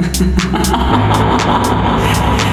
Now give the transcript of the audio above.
ハハハハ